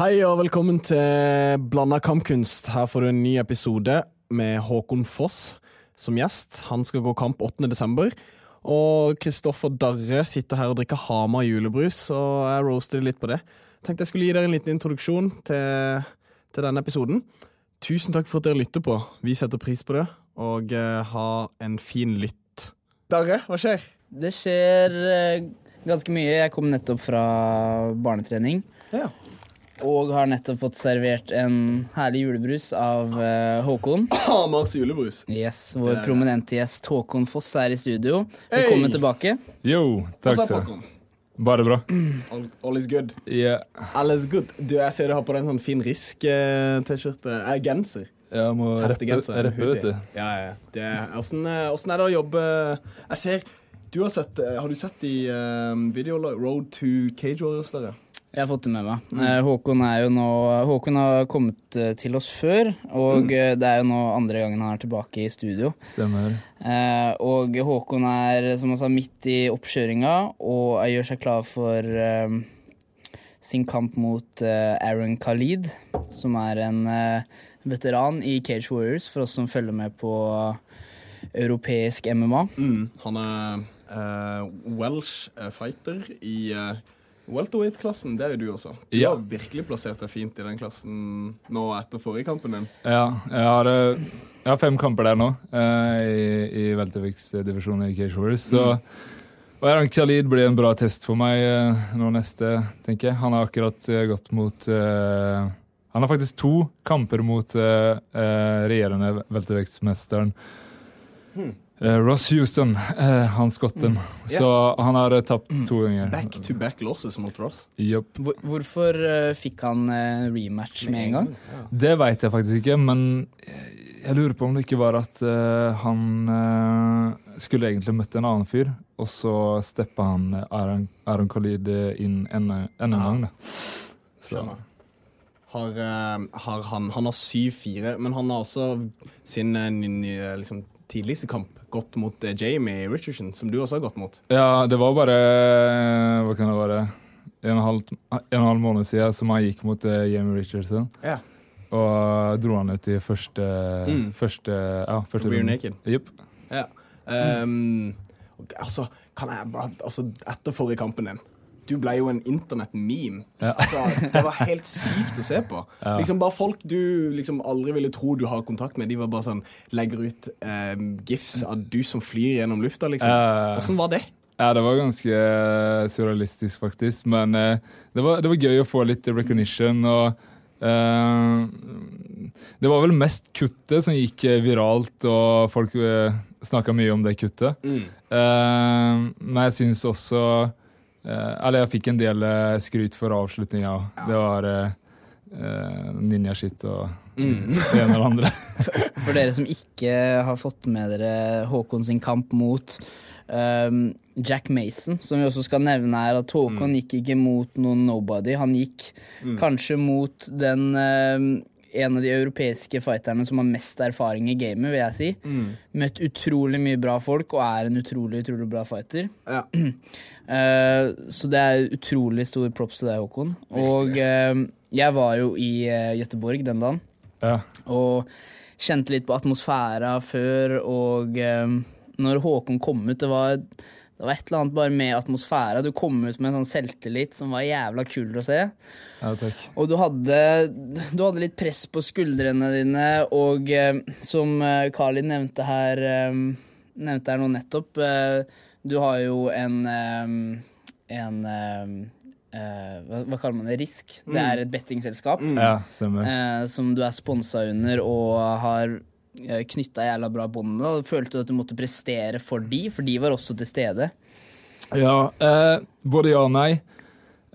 Hei og velkommen til Blanda kampkunst. Her får du en ny episode med Håkon Foss som gjest. Han skal gå kamp 8. desember. Og Kristoffer Darre sitter her og drikker Hamar julebrus, og jeg roaster litt på det. Tenkte jeg skulle gi dere en liten introduksjon til, til denne episoden. Tusen takk for at dere lytter på. Vi setter pris på det, og eh, ha en fin lytt. Darre, hva skjer? Det skjer eh, ganske mye. Jeg kom nettopp fra barnetrening. Ja. Og har nettopp fått servert en herlig julebrus av eh, Håkon. Hamars julebrus. Yes, Vår prominente gjest Håkon Foss er i studio. Velkommen tilbake. Jo, takk Hva sa skal du ha. Håkon? Bare bra. All, all is good. Ja, All is good. Du, jeg ser du har på deg en sånn fin Risk-T-skjorte. Eh, genser. Ja, jeg må rappe, rappe vet du. Ja, ja. Det hvordan, eh, hvordan er det å jobbe Jeg ser du har sett eh, Har du sett i um, video Road to Cage Warriors? Der? Jeg har fått det med meg. Mm. Håkon, nå, Håkon har kommet eh, til oss før, og Mm. eh, det er jo nå andre gangen han er tilbake i studio. Stemmer. Eh, og Håkon er som han sa, midt i oppkjøringa og gjør seg klar for eh, sin kamp mot eh, Aaron Khalid, som er en veteran i Cage Warriors, for oss som følger med på europeisk MMA. Mm. Han er Welsh fighter i uh, welterweight-klassen. Det er jo du også. Du Ja. har virkelig plassert deg fint i den klassen nå etter forrige kampen din. Ja, jeg har, eh, jeg har fem kamper der nå, eh, i, i weltervektsdivisjonen i Cage Warriors. Så og Aran Khalid blir en bra test for meg eh, nå neste, tenker jeg. Han har akkurat eh, gått mot eh, Han har faktisk to kamper mot eh, regjerende weltervektsmesteren. Eh, Ross Houston, eh, han skotten. Så han har eh, tapt to ganger. Back to back losses mot Ross. Yep. Hvor, hvorfor eh, fikk han eh, rematch med en gang? Det veit jeg faktisk ikke, men jeg lurer på om det ikke var at eh, han eh, skulle egentlig møtt en annen fyr, og så steppa han eh, Aaron, Aaron Khalid eh, inn en, en, en gang. Da. Så, Har, eh, har han Han har 7-4, men han har også sin eh, ny- ny- liksom, tidligste kamp gått mot eh, Jamie Richardson, som du også har gått mot. ja, det var bare eh, Hva kan det være? En og en halv, en og halv måned siden som han gikk mot eh, Jamie Richardson. Ja. Og dro han ut i første, Mm. første, ja, første Rear naked. Yep. Ja. Um, altså, kan jeg bare Altså, etter forrige kampen din Du ble jo en internett-meme. Ja. Altså, det var helt sykt å se på. Ja. Liksom Bare folk du liksom aldri ville tro du har kontakt med, de var bare sånn Legger ut eh, gifs av du som flyr gjennom lufta, liksom. Åssen var det? Ja, det var ganske eh, surrealistisk, faktisk. Men eh, det, var, det var gøy å få litt recognition. Og eh, det var vel mest kuttet som gikk eh, viralt, og folk uh, snakka mye om det kuttet. Mm. Eh, men jeg syns også eh, Eller jeg fikk en del eh, skryt for avslutninga. Det var eh, eh, ninja-shit og Mm. det ene og det andre. For dere som ikke har fått med dere Håkon sin kamp mot um, Jack Mason, som vi også skal nevne her, at Håkon gikk ikke mot noen nobody. Han gikk kanskje mot den ehm, en av de europeiske fighterne som har mest erfaring i gamet, vil jeg si. Møtt utrolig mye bra folk og er en utrolig, utrolig bra fighter. Ja. Uh, så det er utrolig stor props til deg, Håkon. Og uh, jeg var jo i uh, Gøteborg den dagen Ja. og kjente litt på atmosfæra før, og når Håkon kom ut, det var, det var et eller annet bare med atmosfæra. Du kom ut med en sånn selvtillit som var jævla kul å se. ja, takk. Og du hadde, du hadde litt press på skuldrene dine, og eh, som Carly nevnte her, eh, nevnte her nå nettopp, eh, du har jo en eh, en eh, eh, hva, hva kaller man det? Risk. Det er et bettingselskap Ja, stemmer. eh, som du er sponsa under og har eh, knytta jævla bra bånd med. og Følte du at du måtte prestere for de, for de var også til stede. Ja, eh, både ja og nei.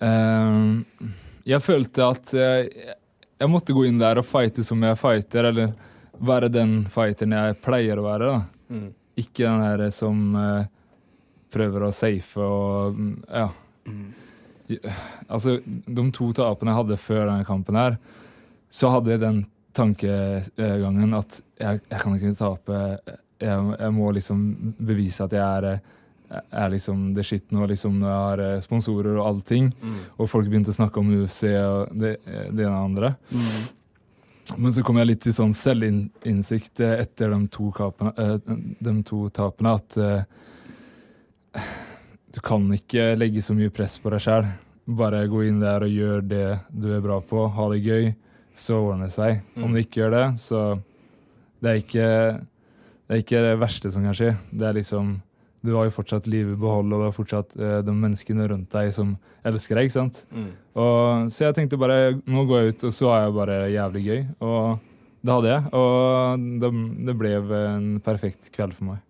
Eh, jeg følte at jeg, jeg måtte gå inn der og fighte som jeg fighter, eller være den fighteren jeg pleier å være. da. Ikke den her som eh, prøver å safe og mm, ja. Altså, de to tapene jeg hadde før denne kampen her, så hadde jeg den tankegangen at jeg, jeg kan ikke tape. Jeg, jeg må liksom bevise at jeg er, er liksom det shit nå, liksom når jeg har sponsorer og allting. Og folk begynte å snakke om UFC og det, det ene og andre. Men så kom jeg litt til sånn selvinnsikt eh, etter de to, kapene, eh, de to tapene at uh, du kan ikke legge så mye press på deg sjæl. Bare gå inn der og gjør det du er bra på, ha det gøy, så ordner det seg. Om du ikke gjør det, så det er ikke det er ikke det verste som kan skje. Det er liksom Du har jo fortsatt livet i behold, og du har fortsatt uh, de menneskene rundt deg som elsker deg. ikke sant? Og, så jeg tenkte bare Nå går jeg ut, og så har jeg bare jævlig gøy. Og det hadde jeg. Og det, det ble en perfekt kveld for meg.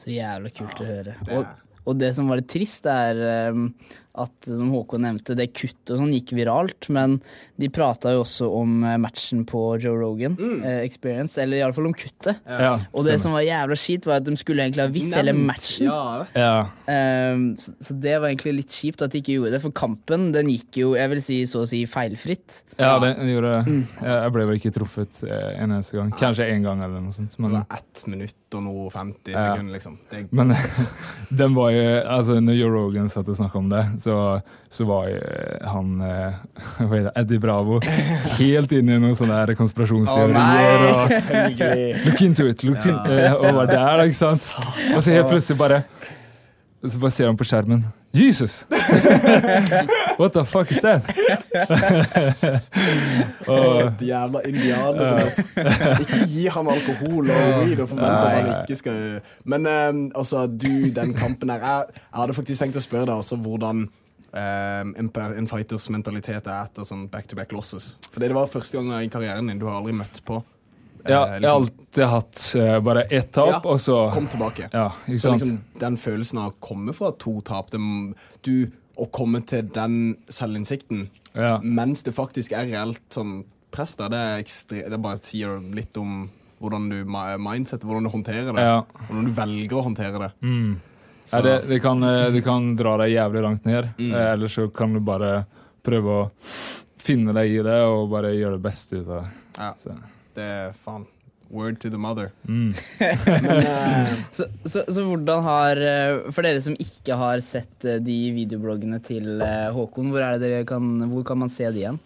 Så jævla kult å høre. det er- Og, og det som var litt trist, er um, at, som Håkon nevnte, det kuttet og sånn gikk viralt. Men de prata jo også om eh, matchen på Joe Rogan eh, Experience, eller iallfall om kuttet. Ja, Og det som var jævla kjipt, var at de skulle egentlig ha visst hele matchen. Ja. Um, så, så det var egentlig litt kjipt at de ikke gjorde det, for kampen den gikk jo jeg vil si så å si feilfritt. Ja, det gjorde det. Jeg jeg ble vel ikke truffet eh, en eneste gang. Kanskje én gang, eller noe sånt. Det var ett minutt og noe 50 Ja. sekunder, liksom. Det, men den var jo Altså, når Joe Rogan satt og snakka om det, så, så var han eh, Hva heter det? Eddie Bravo helt inne i noen sånne konspirasjonsteorier. konspirasjonsteorier. og. Look into it! Look in, eh, og var der, ikke sant? Og så helt plutselig bare Så bare ser han på skjermen. Jesus! What the fuck is that? og, jævla indianer. altså. Ikke gi ham alkohol og weed og forvente at han ikke skal Men eh, altså, du, den kampen her Jeg, jeg hadde faktisk tenkt å spørre deg også hvordan eh, en, fighters mentalitet er etter sånn back-to-back losses. Fordi det var første gang i karrieren din du har aldri møtt på. Ja, jeg har alltid hatt uh, bare ett tap, Ja, og så Kom tilbake. Ja, Så liksom den følelsen av å komme fra to tap det, Du å komme til den selvinnsikten Ja. mens det faktisk er reelt sånn press der, det er ekstre, Det bare sier litt om hvordan du mi- mindsetter, hvordan du håndterer det. Hvordan du velger å håndtere det. Mm. Det, det, kan, eh, det kan dra deg jævlig langt ned, Mm. eh, eller så kan du bare prøve å finne deg i det og bare gjøre det beste ut av det. Ja, Så, det er faen. Word to the mother. mm. Men eh, Så, så, så hvordan har eh, For dere som ikke har sett eh, de videobloggene til Håkon, hvor, er det dere kan, hvor kan man se de igjen?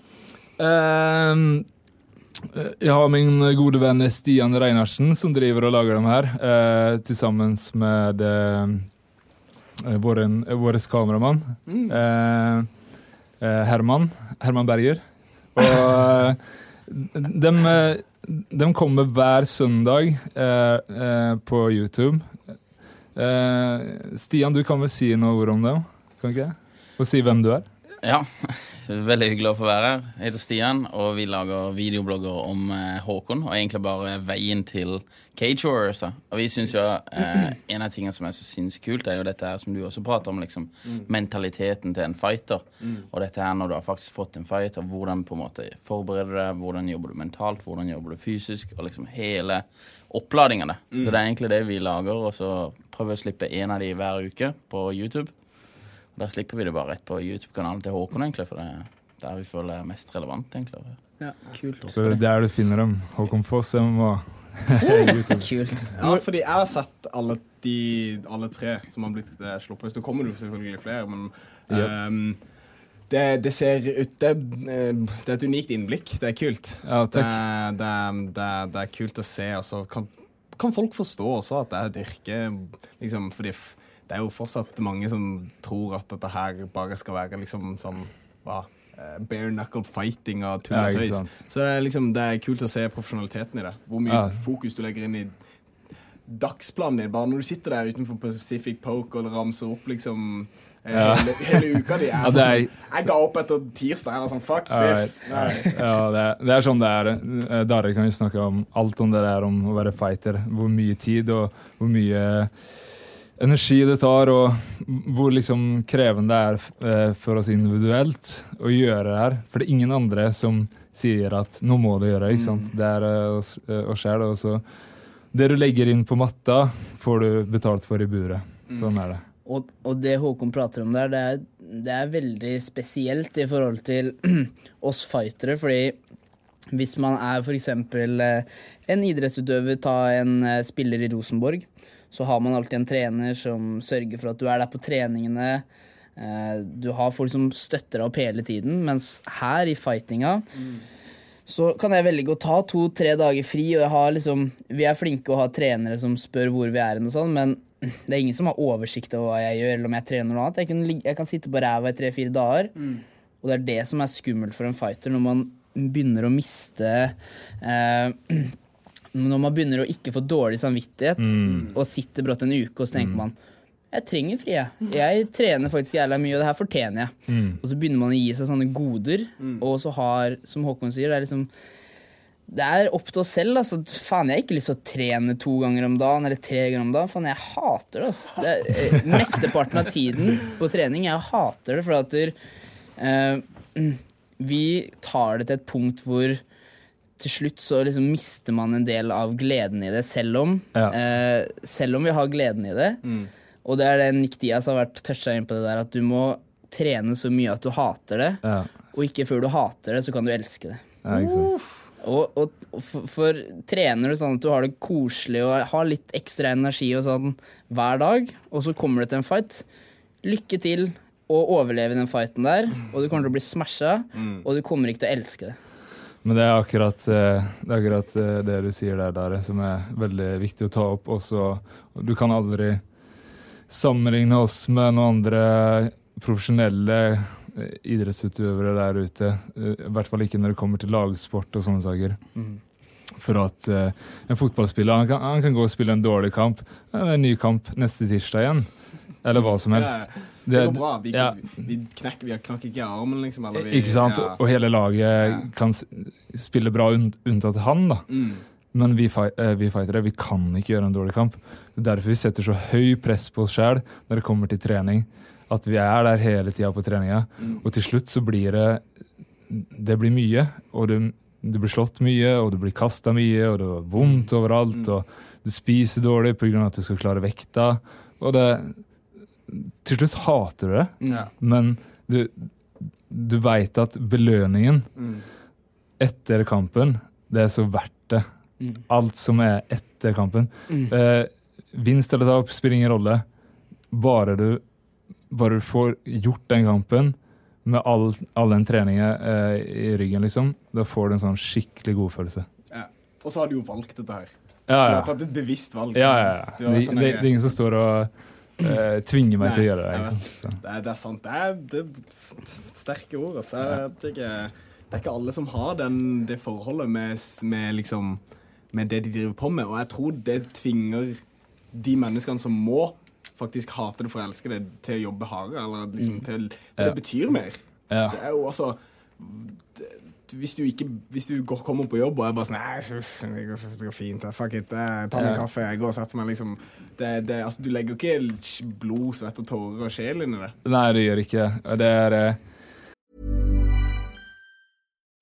Um, jeg har min gode venn Stian Reinarsen som driver og lager dem her, uh, sammen med uh, vår kameramann eh, eh, Herman. Herman Berger. Og de, de kommer hver søndag eh, eh, på YouTube. Eh, Stian, du kan vel si noe ord om dem? Kan ikke jeg? Og si hvem du er? Ja, veldig hyggelig å få være her. Jeg heter Stian, og vi lager videoblogger om eh, Håkon. Og egentlig bare veien til Cage Warriors. da. Og vi synes jo eh, En av tingene som er så sinnssykt kult, er jo dette her som du også prater om, liksom mentaliteten til en fighter. Og dette her når du har faktisk fått en fight, og hvordan på en måte forbereder du deg, hvordan jobber du mentalt, hvordan jobber du fysisk, og liksom hele oppladningen. da. Så det er egentlig det vi lager, og så prøver vi å slippe en av de hver uke på YouTube. Og Da slipper vi det bare rett på YouTube-kanalen til Håkon, egentlig, for det er der vi føler er mest relevant. egentlig. Ja, kult. Så det er der du finner dem. Håkon Foss er YouTube. Kult. Ja, fordi jeg har sett alle, de, alle tre som har blitt eh, sluppet. Det kommer det jo selvfølgelig flere, men ehm, det, det ser ut det, eh, det er et unikt innblikk. Det er kult. Ja, Det, takk. det, er- det, det kult å se. Altså, kan, kan folk forstå også at det er et yrke liksom, Fordi det er jo fortsatt mange som tror at dette her bare skal være liksom sånn hva, eh, bare knuckle fighting og tull Ja, og ikke tøys. Så det er, liksom, det er kult å se profesjonaliteten i det. Hvor mye Ja. fokus du legger inn i dagsplanen din. Bare når du sitter der utenfor Pacific Poke og ramser opp liksom eh, Ja. hele, hele uka di. Jeg, er- sånn, jeg ga opp etter tirsdag. Jeg var sånn Fuck this. Ja, det er, det er sånn det er. Eh, Dare kan jo snakke om alt om det der om å være fighter. Hvor mye tid og hvor mye energi det tar, og hvor liksom krevende det er eh, for oss individuelt å gjøre det her. For det er ingen andre som sier at 'nå må du gjøre ikke sant? Det er eh, oss eh, og så Det du legger inn på matta, får du betalt for i buret. Sånn er det. Og, og det Håkon prater om der, det er, det er veldig spesielt i forhold til oss fightere, fordi hvis man er f.eks. en idrettsutøver, ta en spiller i Rosenborg, så har man alltid en trener som sørger for at du er der på treningene. Eh, Du har folk som støtter deg opp hele tiden, mens her i fightinga så kan jeg velge å ta to-tre dager fri, og liksom Vi er flinke å ha trenere som spør hvor vi er sånn, men det er ingen som har oversikt over hva jeg gjør, eller om jeg trener noe annet. Jeg kan, jeg kan sitte på ræva i tre-fire dager, og det er det som er skummelt for en fighter, når man begynner å miste eh, Når man begynner å ikke få dårlig samvittighet, og sitter brått en uke, og så tenker man jeg trenger fri, jeg. Jeg trener faktisk jævla mye, og det her fortjener jeg. Og så begynner man å gi seg sånne goder, og så har, som Håkon sier, det er liksom det er opp til oss selv. Altså. Faen, jeg har ikke lyst til å trene to ganger om dagen eller tre ganger om dagen. Faen, jeg hater det. Altså. det er, eh, mesteparten av tiden på trening, jeg hater det. For at der, eh, vi tar det til et punkt hvor til slutt så liksom mister man en del av gleden i det, selv om, Ja. eh, selv om vi har gleden i det. Og det er det Nick Diaz har vært toucha inn på det der, at du må trene så mye at du hater det. Ja, Og ikke før du hater det, så kan du elske det. ja. Og, og, for, for trener du sånn at du har det koselig og har litt ekstra energi og sånn hver dag, og så kommer du til en fight, lykke til å overleve den fighten der, og du kommer til å bli smasha, og du kommer ikke til å elske det. Men det er akkurat, eh, det, er akkurat eh, det du sier der, Dare, som er veldig viktig å ta opp. Også, du kan aldri sammenligne oss med noen andre profesjonelle eh, idrettsutøvere der ute. I hvert fall ikke når det kommer til lagsport og sånne saker. For at en fotballspiller han kan, han kan gå og spille en dårlig kamp. Det er en ny kamp neste tirsdag igjen. Eller hva som helst. Ja, Det går bra. Vi, ja. vi, knekker, vi knakk ikke armen, liksom. Vi, Ikke sant? Ja. Og hele laget kan spille bra unntatt han, da. Mm. Men vi, fi- eh, vi fightere vi kan ikke gjøre en dårlig kamp. Det er derfor vi setter så høy press på oss sjæl når det kommer til trening. At vi er der hele tida på treninga. Og til slutt så blir det Det blir mye. Og du, du blir slått mye, og du blir kasta mye, og det er vondt overalt. Og du spiser dårlig pga. at du skal klare vekta. Og det Til slutt hater du det, Ja. men du, du veit at belønningen Mm. etter kampen, det er så verdt det. Alt som er etter kampen. Eh, vinst eller tap spiller ingen rolle. Bare du, bare du får gjort den kampen med all, all den treningen eh, i ryggen, liksom, da får du en sånn skikkelig godfølelse. Ja. Og så har du jo valgt dette her. Ja, Du har tatt et bevisst valg. ja, ja, ja. Det, det, sånn det er ingen som står og eh, tvinger meg til å gjøre det. Så. Det det er sant. Det er, det er sterke ord. Altså. Ikke, det er ikke alle som har den, det forholdet med, med, liksom, med det de driver på med. Og jeg tror det tvinger de menneskene som må faktisk hate det for å elske det, til å jobbe hardere. Eller liksom til, for det betyr mer. Ja. Det er jo altså det, hvis du, ikke, hvis du går, kommer på jobb og er bare sånn det går, det går fint. Fuck it. Jeg tar meg en kaffe, jeg går og setter meg, liksom. Det, det, altså, du legger ikke blod, svette, tårer og sjel inn i det. Nei, det gjør ikke det. Det er eh,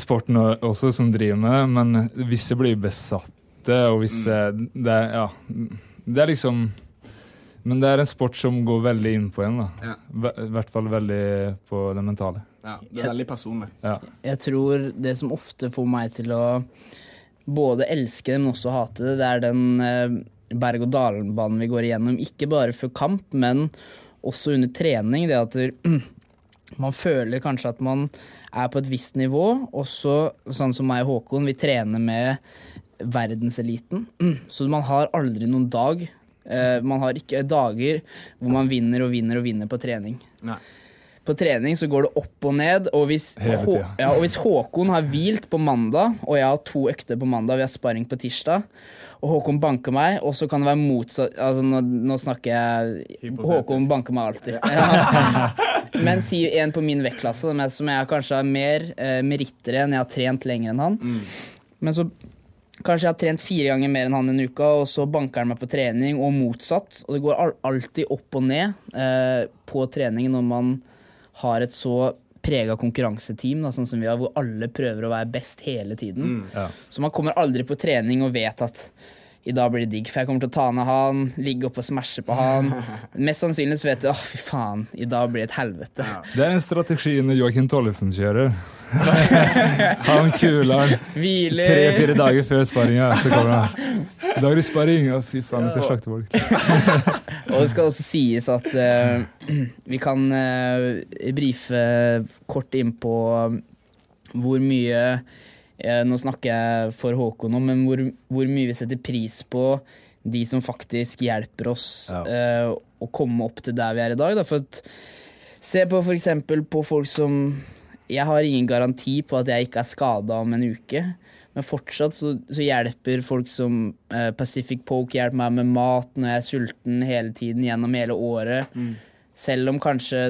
sporten også, som driver med det, men visse blir besatte, og visse det, ja, det er liksom Men det er en sport som går veldig inn på en. da. Ja. I hvert fall veldig på det mentale. Ja, det er veldig personlig. Ja. Jeg tror det som ofte får meg til å både elske det, men også hate det, det er den eh, berg-og-dalen-banen vi går igjennom. Ikke bare før kamp, men også under trening. Det at man føler kanskje at man er på et visst nivå. Også sånn som meg og Håkon, vi trener med verdenseliten. Så man har aldri noen dag. eh, man har ikke dager hvor man vinner og vinner og vinner på trening Nei. på trening så går det opp og ned. Og hvis, ja, og hvis Håkon har hvilt på mandag, og jeg har to økter på mandag, vi har sparring på tirsdag, og Håkon banker meg, og så kan det være motsatt altså, nå, nå snakker jeg. Håkon banker meg alltid. Ja. Men si en på min vektklasse, som jeg kanskje har mer eh, meritter enn jeg har trent lenger enn han. Men så Kanskje jeg har trent fire ganger mer enn han en uke, og så banker han meg på trening, og motsatt. Og det går alltid opp og ned eh, på trening når man har et så prega konkurranseteam, da, sånn som vi har, hvor alle prøver å være best hele tiden. Ja. Så man kommer aldri på trening og vet at i dag blir det digg, for jeg kommer til å ta ned han, ligge opp og smashe på han. Mest sannsynlig så vet du åh, fy faen, i dag blir det et helvete. Det er en strategi når Joakim Tollesen kjører. Han kuler tre-fire dager før sparringa, så kommer han. I dag er det sparring! Å, fy faen, jeg skal slakte folk. Og det skal også sies at uh, vi kan uh, brife kort inn på hvor mye eh, Nå snakker jeg for Håkon nå, men hvor, hvor mye vi setter pris på de som faktisk hjelper oss Ja. eh, å komme opp til der vi er i dag. Da. For at, se på eksempel på folk som Jeg har ingen garanti på at jeg ikke er skada om en uke. Men fortsatt så, så hjelper folk som eh, Pacific Poke hjelper meg med mat når jeg er sulten hele tiden gjennom hele året. Selv om kanskje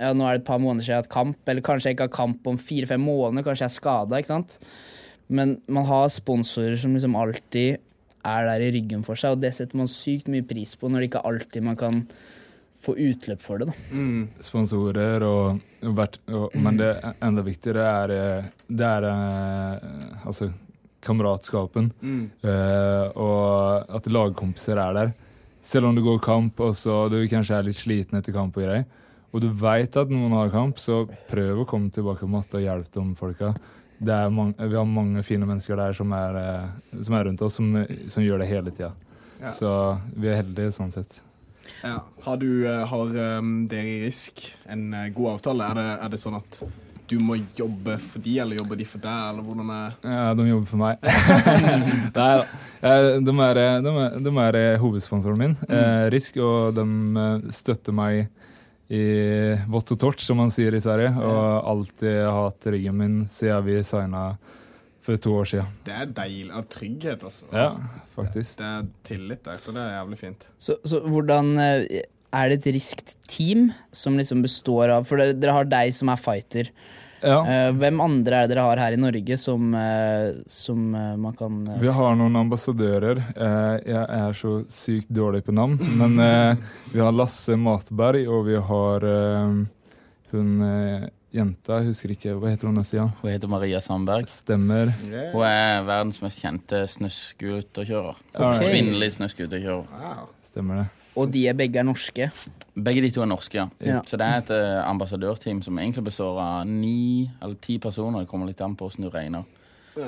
ja, nå er det et par måneder siden jeg har hatt kamp, eller kanskje jeg ikke har kamp om fire-fem måneder, kanskje jeg er skada, ikke sant. Men man har sponsorer som liksom alltid er der i ryggen for seg, og det setter man sykt mye pris på når det ikke alltid man kan få utløp for det. da. Sponsorer og, og, og Men det enda viktigere er, eh, det er eh, altså kameratskapen. Eh, og at lagkompiser er der. Selv om du går kamp og så du kanskje er litt sliten etter kamp, og greier, og du veit at noen har kamp, så prøv å komme tilbake på matta og hjelpe de folka. Det mange, vi har mange fine mennesker der som er, eh, som er rundt oss, som, som gjør det hele tida. Ja. Så vi er heldige sånn sett. Ja. Har, du, eh, har um, dere i Risk en eh, god avtale? Er det, er det sånn at du må jobbe for de, eller jobber de for deg, eller hvordan er Ja, de jobber for meg. Nei da. Eh, De er, de er, de er hovedsponsoren min, eh, Risk, og de eh, støtter meg i vått og tort, som man sier i Sverige, og alltid hatt ryggen min siden vi signa for to år siden. Det er deilig. Av trygghet, altså. Ja, faktisk. Det er tillit der, så det er jævlig fint. Så, så hvordan eh, Er det et riskt team som liksom består av For dere, dere har deg som er fighter. Ja. Eh, hvem andre er det dere har her i Norge som, eh, som eh, man kan Vi har noen ambassadører. Eh, Jeg er så sykt dårlig på navn. Men vi har Lasse Matberg, og vi har hun jenta, jeg husker ikke, hva heter hun, Stian? Hun heter Maria Sandberg. Stemmer. Hun er verdens mest kjente snøscooterkjører. Okay. Kvinnelig snøscooterkjører. Stemmer det. Og de er begge er norske. Begge de to er norske, ja. Ja. Så det er et eh, ambassadørteam som egentlig består av ni eller ti personer. Det kommer litt an på hvordan du regner.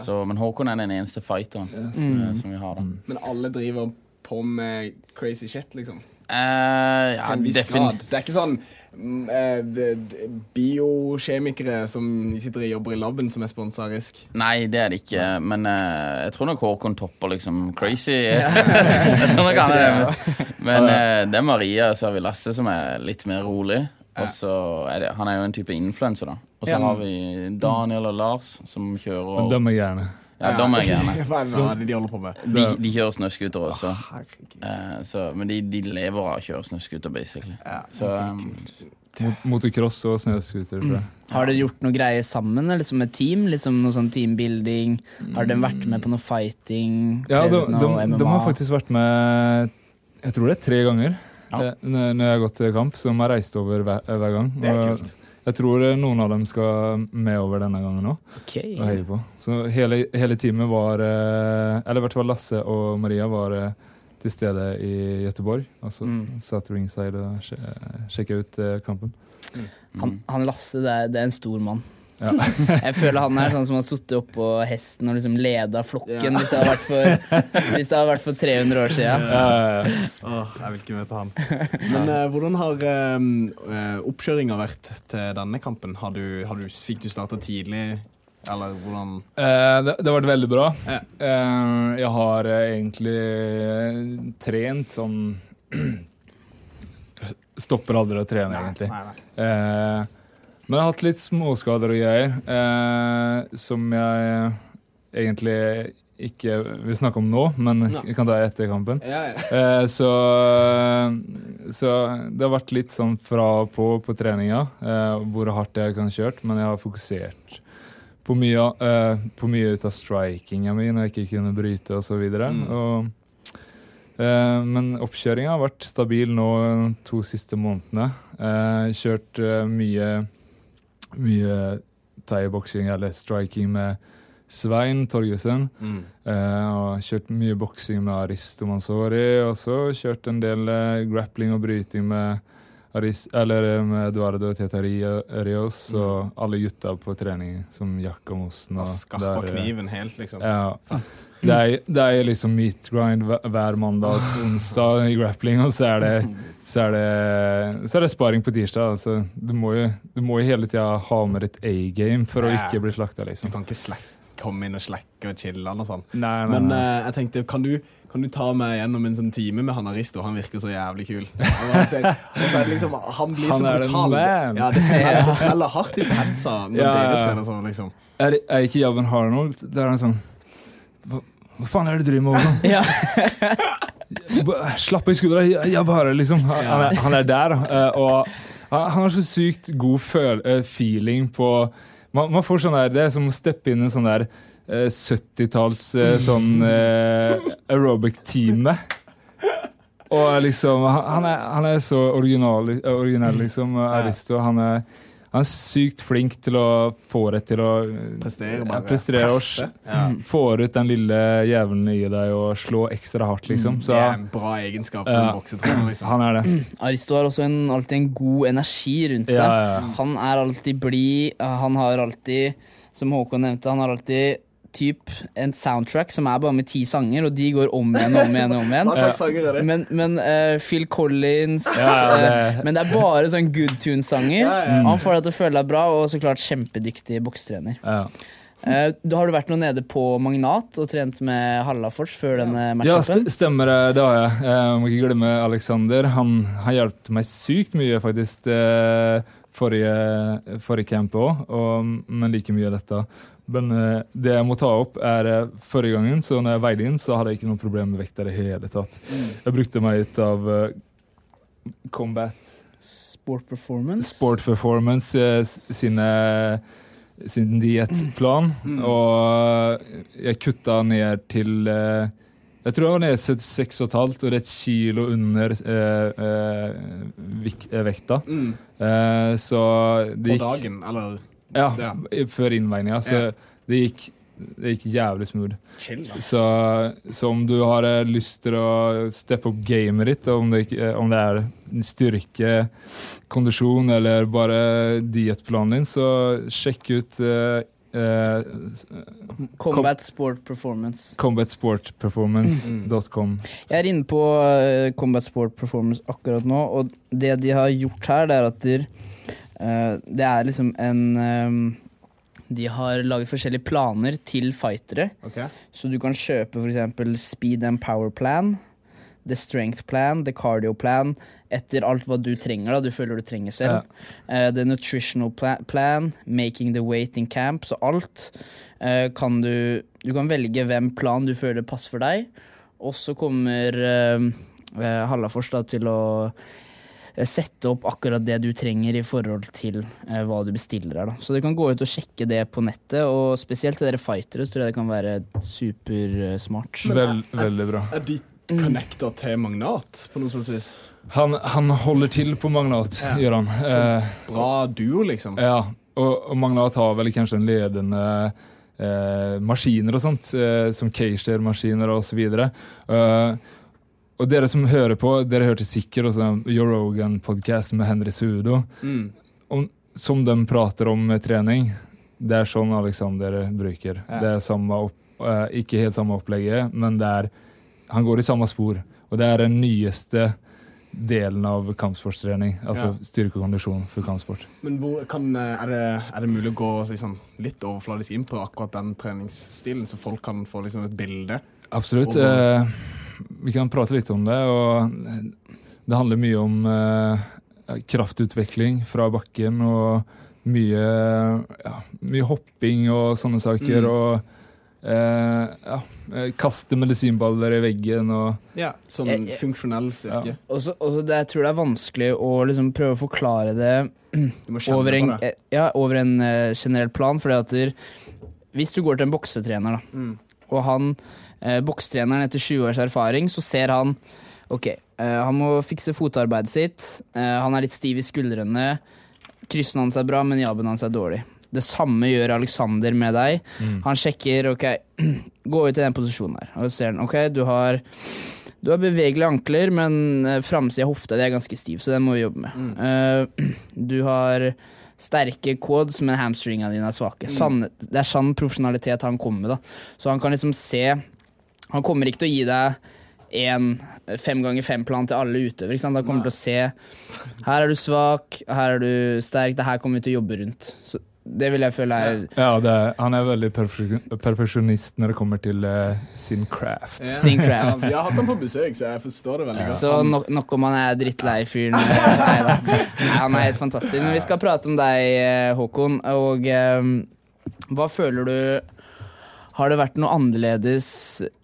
Så, men Håkon er den eneste fighteren eh, som vi har. da. Men alle driver på med crazy shit, liksom. Eh, ja, Til en viss grad. Det er ikke sånn mm, eh, biokjemikere som sitter og jobber i laben, som er sponsa av Risk? Nei, det er det ikke. Men uh, jeg tror nok Håkon topper liksom crazy. jeg tror nok han er Men uh, det er Maria og så har vi Lasse som er litt mer rolig. Og så er det, Han er jo en type influenser, da. Og så Ja. har vi Daniel og Lars som kjører Men dem er gærne. Ja, de er gærne. De holder på med? De, de kjører snøscooter også. Eh, så, men de, de lever av å kjøre snøscooter, basically. Ja. Så um, Mot, motocross og snøscooter. Mm. Har dere gjort noe greier sammen, eller som et team? Liksom noe sånn teambuilding? Har de vært med på noe fighting? Ja, de, de, noe de har faktisk vært med Jeg tror det er tre ganger Ja. eh, når jeg har gått til kamp. Så de har reist over hver, hver gang. Det er kult. Jeg tror eh, noen av dem skal med over denne gangen òg Ok. og heie på. Så hele, hele teamet var eh, Eller i hvert fall Lasse og Maria var eh, til stede i Gøteborg. Og så Mm. satt ringside og sje, sjekka ut kampen. kampen. Han, han Lasse, det er, det er en stor mann. Ja. Jeg føler han er sånn som har sittet oppå hesten og liksom leda flokken hvis, det har vært for, hvis det har vært for 300 år siden. Ja, ja, ja. Åh, jeg vil ikke møte han. Men eh, hvordan har eh, eh, oppkjøringa vært til denne kampen? Har du, har du, fikk du starta tidlig, eller hvordan Eh, det, det har vært veldig bra. Ja. Eh, jeg har eh, egentlig eh, trent sånn Stopper aldri å trene, egentlig. Nei, nei. Eh, men jeg har hatt litt småskader og greier eh, som jeg egentlig ikke vil snakke om nå, men Ja. jeg kan ta etter kampen. Ja, ja. Eh, så, så det har vært litt sånn fra og på på treninga, eh, hvor hardt jeg kan kjørt, men jeg har fokusert på mye, eh, på mye ut av strikinga mi når jeg ikke kunne bryte videre. Mm. Og, eh, men oppkjøringa har vært stabil nå de to siste månedene. Eh, kjørt eh, mye, mye thaiboksing eller striking med Svein Torjussen. Mm. Eh, og kjørt mye boksing med Aristo Mansori, og så kjørt en del eh, grappling og bryting med, Aris, eller, eh, med Eduardo Tetarios og alle gutta på trening, som Jack og Mossen. Da og skarpa eh, kniven helt, liksom. Ja. Det er, det er liksom meat grind hver- mandag og onsdag i grappling, og så er det, så er det, så er det sparing på tirsdag. Altså, du, må jo, du må jo hele tida ha med et A-game for å ikke bli slakta, Du liksom. kan ikke slack, komme inn og slekke og chille og sånn. Nei, nei, Men nei. eh, jeg tenkte, kan du, kan du ta meg gjennom en sånn time med han Aristo? Han virker så jævlig kul. Og så og så er det liksom, han blir Han så brutal. Ja, det smeller, det smeller hardt i pensa når Ja, dere trener sånn, liksom. Er, er ikke Javen Harnold Det er en sånn hva, hva faen er det du driver med? Ja. Slapp av i skuldra, jeg, jeg bare liksom Han, er, han er der, eh, og han, har så sykt god eh, feeling på man, man får sånn der, Det er som å steppe inn i en sånn der eh, 70-talls eh, sånn aerobic-time. Og liksom Han er, han er så original, originell, liksom. Aristo. Han er, han er sykt flink til å få det til å Prestere Ja, bare. prestere og Ja. Få ut den lille jævelen i deg og slå ekstra hardt, liksom. Så Det er en bra egenskap som Ja. boksetrener, liksom. han er det. Aristo har også en, alltid en god energi rundt seg. Ja, ja. Han er alltid blid. Han har alltid, som Håkon nevnte, han har alltid typ en soundtrack som er bare med ti sanger, og de går om igjen og om igjen. og om igjen. Hva slags sanger er det? Men, men uh, Phil Collins Ja, ja, det- eh, Men det er bare sånn good tune-sanger. Ja, ja. Han får deg til å føle deg bra, og så klart kjempedyktig bokstrener. Ja. Eh, har du vært noe nede på Magnat og trent med Hallafors før denne matchen? Ja, stemmer det. Det har jeg. Jeg må ikke glemme Alexander. Han har hjulpet meg sykt mye, faktisk, eh, forrige, forrige camp òg, men like mye dette. Men uh, det jeg må ta opp, er uh, forrige gangen, så når jeg veide inn, så hadde jeg ikke noe problem med vekta i det hele tatt. Jeg brukte meg ut av uh, Combat Sport performance? Sport Performance sine, sin diettplan. Og jeg kutta ned til Jeg tror jeg var nede 76,5 og det er et kilo under eh, eh, eh, vekta. Mm. Eh, så det På dagen, eller Ja, Ja. før innveininga. Så Ja. det gikk det gikk jævlig smooth. chill, da. Så, så om du har eh, lyst til å steppe opp gamet ditt, om det, eh, om det er styrke, kondisjon eller bare diettplanen din, så sjekk ut uh, Uh, Combat Sport Performance. combatsportperformance.com. Jeg er inne på Combat Sport Performance akkurat nå, og det de har gjort her, det er at de, det er liksom en eh, De har laget forskjellige planer til fightere. Okay. Så du kan kjøpe f.eks. Speed and Power Plan, The Strength Plan, The Cardio Plan, etter alt hva du trenger, da. Du føler du trenger selv. Eh, the Nutritional pla Plan, Making the Weight in Camp. Så alt Uh, kan du Du kan velge hvem plan du føler passer for deg. Og så kommer uh, Hallafors da til å eh, sette opp akkurat det du trenger i forhold til eh, hva du bestiller her. Da. Så du kan gå ut og sjekke det på nettet, og spesielt til dere fightere tror jeg det kan være supersmart. Vel, veldig bra. Er de connecta til Magnat på noe slags vis? Han, han holder til på Magnat, Ja. gjør han. Eh, Bra duo, liksom. ja, og, og Magnat har vel kanskje en ledende eh, maskiner og sånt, eh, som Keisher-maskiner og så videre. Eh, og dere som hører på, dere hørte sikkert også Joe Rogan-podkast med Henry Sudo, Mm. om, som de prater om trening. Det er sånn Alexander bruker. Ja. Det er samme opp, eh, ikke helt samme opplegget, men det er, han går i samme spor. Og det er den nyeste delen av kampsportstrening, altså Ja. styrke og kondisjon for kampsport. Men hvor, kan, eh, er, det, er det mulig å gå liksom, litt overfladisk inn på akkurat den treningsstilen, så folk kan få liksom, et bilde? Absolutt. Eh, vi kan prate litt om det. og Det handler mye om eh, kraftutvikling fra bakken og mye, ja, mye hopping og sånne saker. Mm. Og eh, ja, eh, kaste medisinballer i veggen og Ja, sånn Jeg- jeg- funksjonell styrke. Ja. Også, også det, jeg tror det er vanskelig å liksom prøve å forklare det over en, det. eh, ja, over en eh, generell plan. Fordi at der, hvis du går til en boksetrener, da, Mm. og han eh, boksetreneren etter 20 års erfaring, så ser han Ok, eh, han må fikse fotarbeidet sitt. eh, han er litt stiv i skuldrene. Kryssen hans er bra, men jabben hans er dårlig. Det samme gjør Alexander med deg. Han sjekker ok, gå ut i den posisjonen her. Og ser han ok, du har du har bevegelige ankler, men framsida av hofta er ganske stiv, så den må vi jobbe med. Eh, du har sterke quads, men hamstringa dine er svake. Sann, det er sann profesjonalitet han kommer med. da. Så han kan liksom se Han kommer ikke til å gi deg en fem ganger fem-plan til alle utøvere. Ikke sant? Han kommer til å se Her er du svak, her er du sterk, det her kommer vi til å jobbe rundt. Så det vil jeg føle er Ja, det er, han er veldig perfek- perfeksjonist når det kommer til uh, sin craft. Yeah. Sin craft. Ja, jeg har hatt han på besøk, så jeg forstår det veldig godt. Så nok, nok om han er drittlei fyren. Han er helt fantastisk. Men vi skal prate om deg, eh, Håkon. Og um, hva føler du Har det vært noe annerledes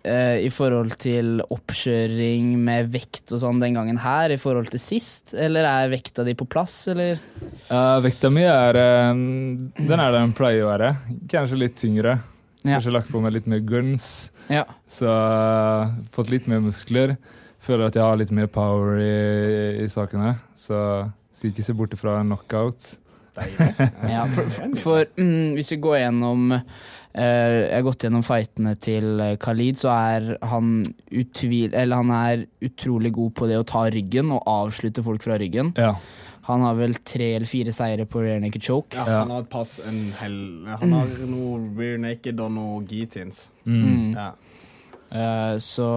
eh, i forhold til oppkjøring med vekt og sånn den gangen her i forhold til sist? Eller er vekta di på plass, eller? Uh, vekta mi er eh, Den er den pleier å være. Kanskje litt tyngre. Ja. Kanskje lagt på meg litt mer guns. Ja. Så uh, fått litt mer muskler. Føler at jeg har litt mer power i, i sakene. Så skal ikke se bort ifra en knockout. Ja, for, for, for mm, hvis vi går gjennom Jeg har gått gjennom fightene til eh, Khalid, så er han utvil... Eller han er utrolig god på det å ta ryggen og avslutte folk fra ryggen. Ja. Han har vel tre eller fire seire på rear naked choke. Ja, Ja. han har et pass, en hel, Han har noe rear naked og noe guillotines. Mm. Mm. Ja. Eh, så,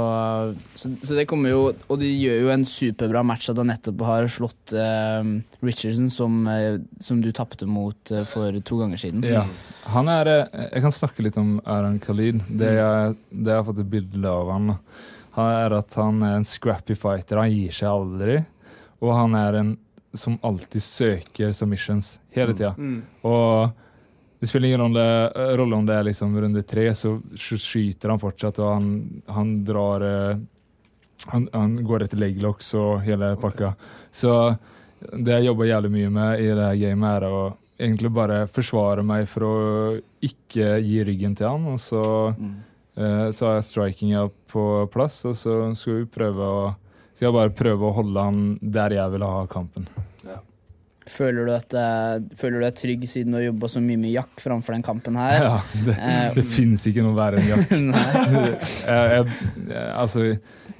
så, så det kommer jo Og de gjør jo en superbra match at han nettopp har slått uh, Richardson, som, eh, som du tapte mot uh, for to ganger siden. Ja. Han er Jeg kan snakke litt om Aran Khalid. Det jeg, det jeg har fått et bilde av han, han er at han er en scrappy fighter. Han gir seg aldri. Og han er en som alltid søker submissions hele tida. Mm. Og det spiller ingen rolle, rolle om det er liksom runde tre, så skyter han fortsatt, og han, han drar eh, han, han går etter leglocks og hele pakka. Så det jeg jobber jævlig mye med i det her gamet, er å egentlig bare forsvare meg for å ikke gi ryggen til han, og så, Mm. eh, så har jeg strikinga på plass, og så skal vi prøve å skal jeg bare prøve å holde han der jeg vil ha kampen. Føler, du at, eh, føler du deg trygg siden du har jobba så mye med Jack framfor den kampen her? Ja, det, Eh, det fins ikke noe verre enn Jack. Jeg, jeg, jeg, altså,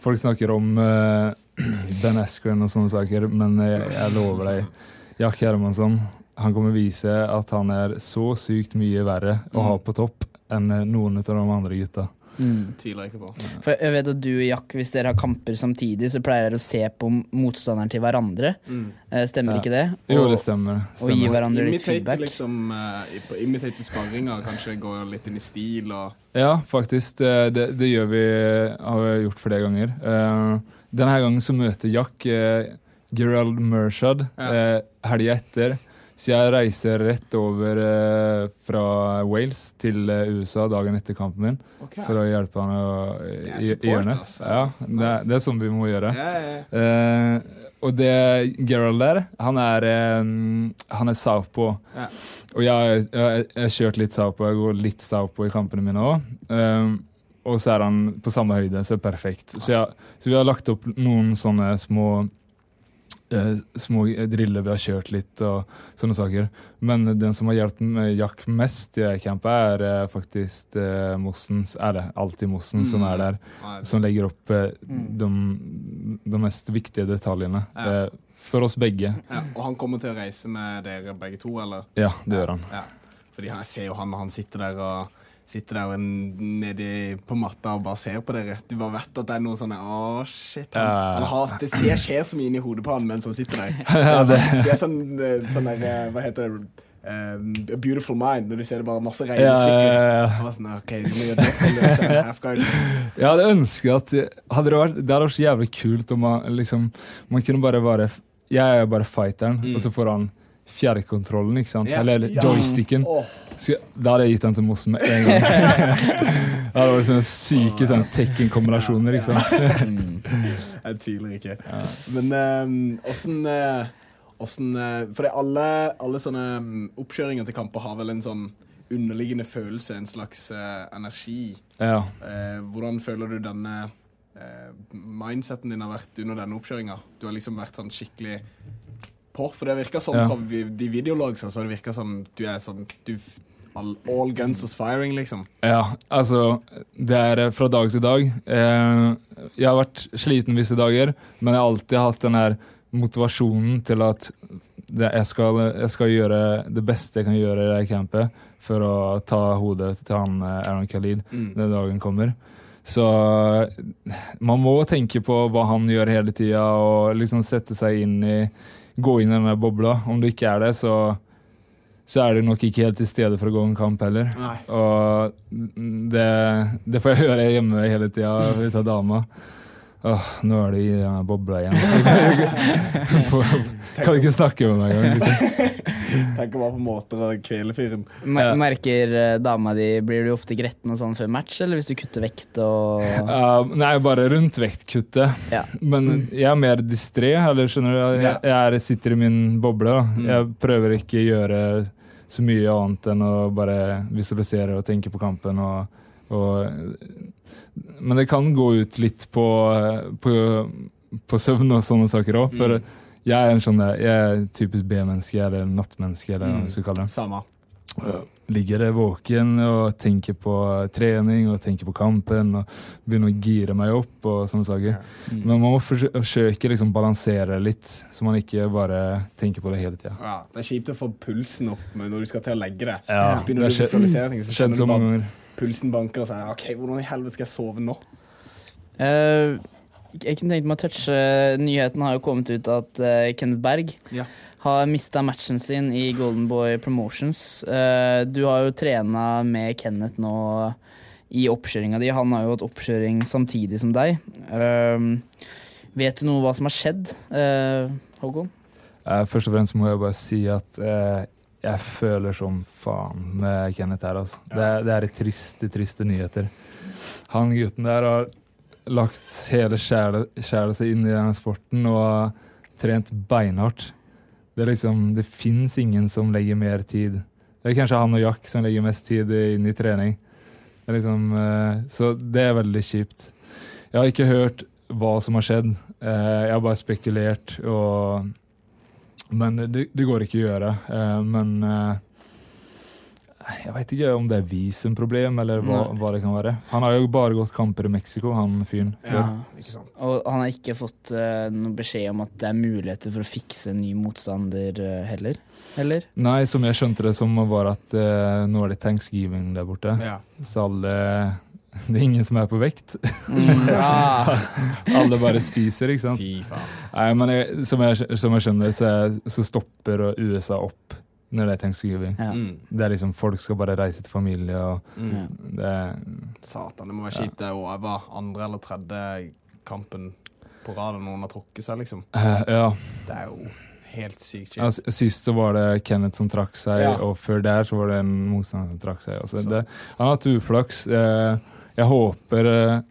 folk snakker om uh, Ben Askren og sånne saker, men jeg, jeg lover deg, Jack Hermansson, han kommer vise at han er så sykt mye verre å ha på topp enn eh, noen av de andre gutta. Mm. Tviler jeg ikke på. For jeg vet at du og Jack, hvis dere har kamper samtidig, så pleier dere å se på motstanderen til hverandre. Mm. Eh, Stemmer Ja. ikke det? Jo, det stemmer. Og gi stemmer. hverandre litt Imitate feedback. liksom uh, Imitate sparringer, kanskje gå litt inn i stil og Ja, faktisk. Det, det, det gjør vi, har vi gjort flere ganger. Uh, denne gangen så møter Jack uh, Gerald Mershad uh, helga etter. Så jeg reiser rett over eh, fra Wales til eh, USA dagen etter kampen min okay. for å hjelpe han å gjøre altså. Ja, det, er- det er sånn vi må gjøre. Yeah, ja. Eh, og det Gerald der, han er, eh, han er southpaw. Yeah. Og jeg, har kjørt litt southpaw, jeg går litt southpaw i kampene mine òg. og så er han på samme høyde, så er perfekt. Så, jeg, så vi har lagt opp noen sånne små eh, små driller vi har kjørt litt og sånne saker. Men den som har hjulpet Jack mest i campet, er eh, faktisk eh, Mossen, er det alltid Mossen som er der. Som legger opp eh, Mm. de, de mest viktige detaljene. Ja. Eh, for oss begge. Ja, og han kommer til å reise med dere begge to, eller? Ja, det gjør han. Ja. Fordi jeg ser jo han når han sitter der og Sitter der nedi på matta og bare ser på dere. Du bare vet at det er noe sånn Å, shit. Han, Ja. han har, det ser, skjer så mye inni hodet på han mens han sitter der. Ja, det- det er sånn, eh, sånn der eh, Hva heter det? Um, a beautiful mind, når du ser det bare masse Ja, regnestykker. ja, ja. Og Sånn, okay. Jeg hadde ønsket at hadde det, vært, det hadde vært så jævlig kult om man liksom Man kunne bare være Jeg er bare fighteren, og så får han fjernkontrollen, ikke sant? Ja. Eller Ja. joysticken. Åh. Da hadde jeg gitt den til Mossen med en gang. det hadde sånne syke sånn, Tekken-kombinasjoner, liksom. Jeg tviler ikke. Men åssen åssen Åssen For alle, alle sånne mm, oppkjøringer til kamper har vel en sånn underliggende følelse, en slags uh, energi. Ja. Uh, hvordan føler du denne uh, mindseten din har vært under denne oppkjøringa? Du har liksom vært sånn skikkelig på, for det virker sånn Ja. fra de videologene så det virker sånn du er sånn du, all, all guns is firing, liksom. Ja, altså Det er eh, fra dag til dag. Eh, jeg har vært sliten visse dager, men jeg har alltid hatt den her motivasjonen til at jeg, skal, jeg skal gjøre det beste jeg kan gjøre i det campet for å ta hodet til han eh, Aaron Khalid Mm. den dagen kommer. Så man må tenke på hva han gjør hele tida, og liksom sette seg inn i Gå inn i den bobla. Om du ikke er det, så så er du nok ikke helt til stede for å gå en kamp heller. Nei. Og det, det får jeg høre hjemme hele tida ut av dama. Åh, nå er du i den bobla igjen. kan ikke snakke med meg engang? Liksom. Tenker bare på måter å kvele fyren. Mer Merker eh, dama di Blir du ofte gretten og sånn før match, eller hvis du kutter vekt og uh, nei, bare rundt vektkuttet. Ja. Men jeg er mer distré, eller skjønner du? Jeg, jeg er, sitter i min boble. da. Jeg prøver ikke å gjøre så mye annet enn å bare visualisere og tenke på kampen. og, og men det kan gå ut litt på, på, på søvn og sånne saker òg. For jeg er en sånn jeg er typisk B-menneske eller nattmenneske, eller hva man skal kalle det. Samme. Ligger der våken og tenker på trening og tenker på kampen og begynner å gire meg opp og sånne saker. Men man må forsø- forsøke liksom balansere litt, så man ikke bare tenker på det hele tida. Ja, det er kjipt å få pulsen opp med når du skal til å legge det. Ja, så begynner det du å visualisere ting, så kjenner du bare ganger. pulsen banker, og så er OK, hvordan i helvete skal jeg sove nå? Uh, Jeg kunne tenkt meg å touche Nyheten har jo kommet ut at uh, Kenneth Berg Ja. Har mista matchen sin i Golden Boy Promotions. Eh, du har jo trena med Kenneth nå i oppkjøringa di. Han har jo hatt oppkjøring samtidig som deg. Eh, vet du noe hva som har skjedd, eh, Håkon? Først og fremst må jeg bare si at jeg føler som faen med Kenneth her. Altså. Det, er, det er triste, triste nyheter. Han gutten der har lagt hele sjela si inn i denne sporten og trent beinhardt. Det, er liksom, det fins ingen som legger mer tid. Det er kanskje han og Jack som legger mest tid inn i trening. Det liksom, eh, så det er veldig kjipt. Jeg har ikke hørt hva som har skjedd. Eh, jeg har bare spekulert og men det, det går ikke å gjøre. Eh, men Jeg veit ikke om det er visumproblem, eller hva, hva det kan være. Han har jo bare gått kamper i Mexico, han fyren. Ja. Og han har ikke fått uh, noen beskjed om at det er muligheter for å fikse en ny motstander uh, heller? Eller? Nei, som jeg skjønte det som, var at uh, nå er det thanksgiving der borte. Ja. Så alle Det er ingen som er på vekt. Mm, ja. alle bare spiser, ikke sant. Fy faen. Nei, men jeg, som, jeg, som jeg skjønner, så, er, så stopper USA opp når det er thanksgiving. Ja. Mm. Det er liksom Folk skal bare reise til familie, og Mm. det er Satan, det må være kjipt. Det er jeg var andre eller tredje kampen på rad noen har trukket seg, liksom. Uh, Ja. Det er jo helt sykt kjipt. Ja, Sist så var det Kenneth som trakk seg, Ja. og før der så var det en motstander som trakk seg. Altså, det, han har hatt uflaks. Eh, jeg håper eh,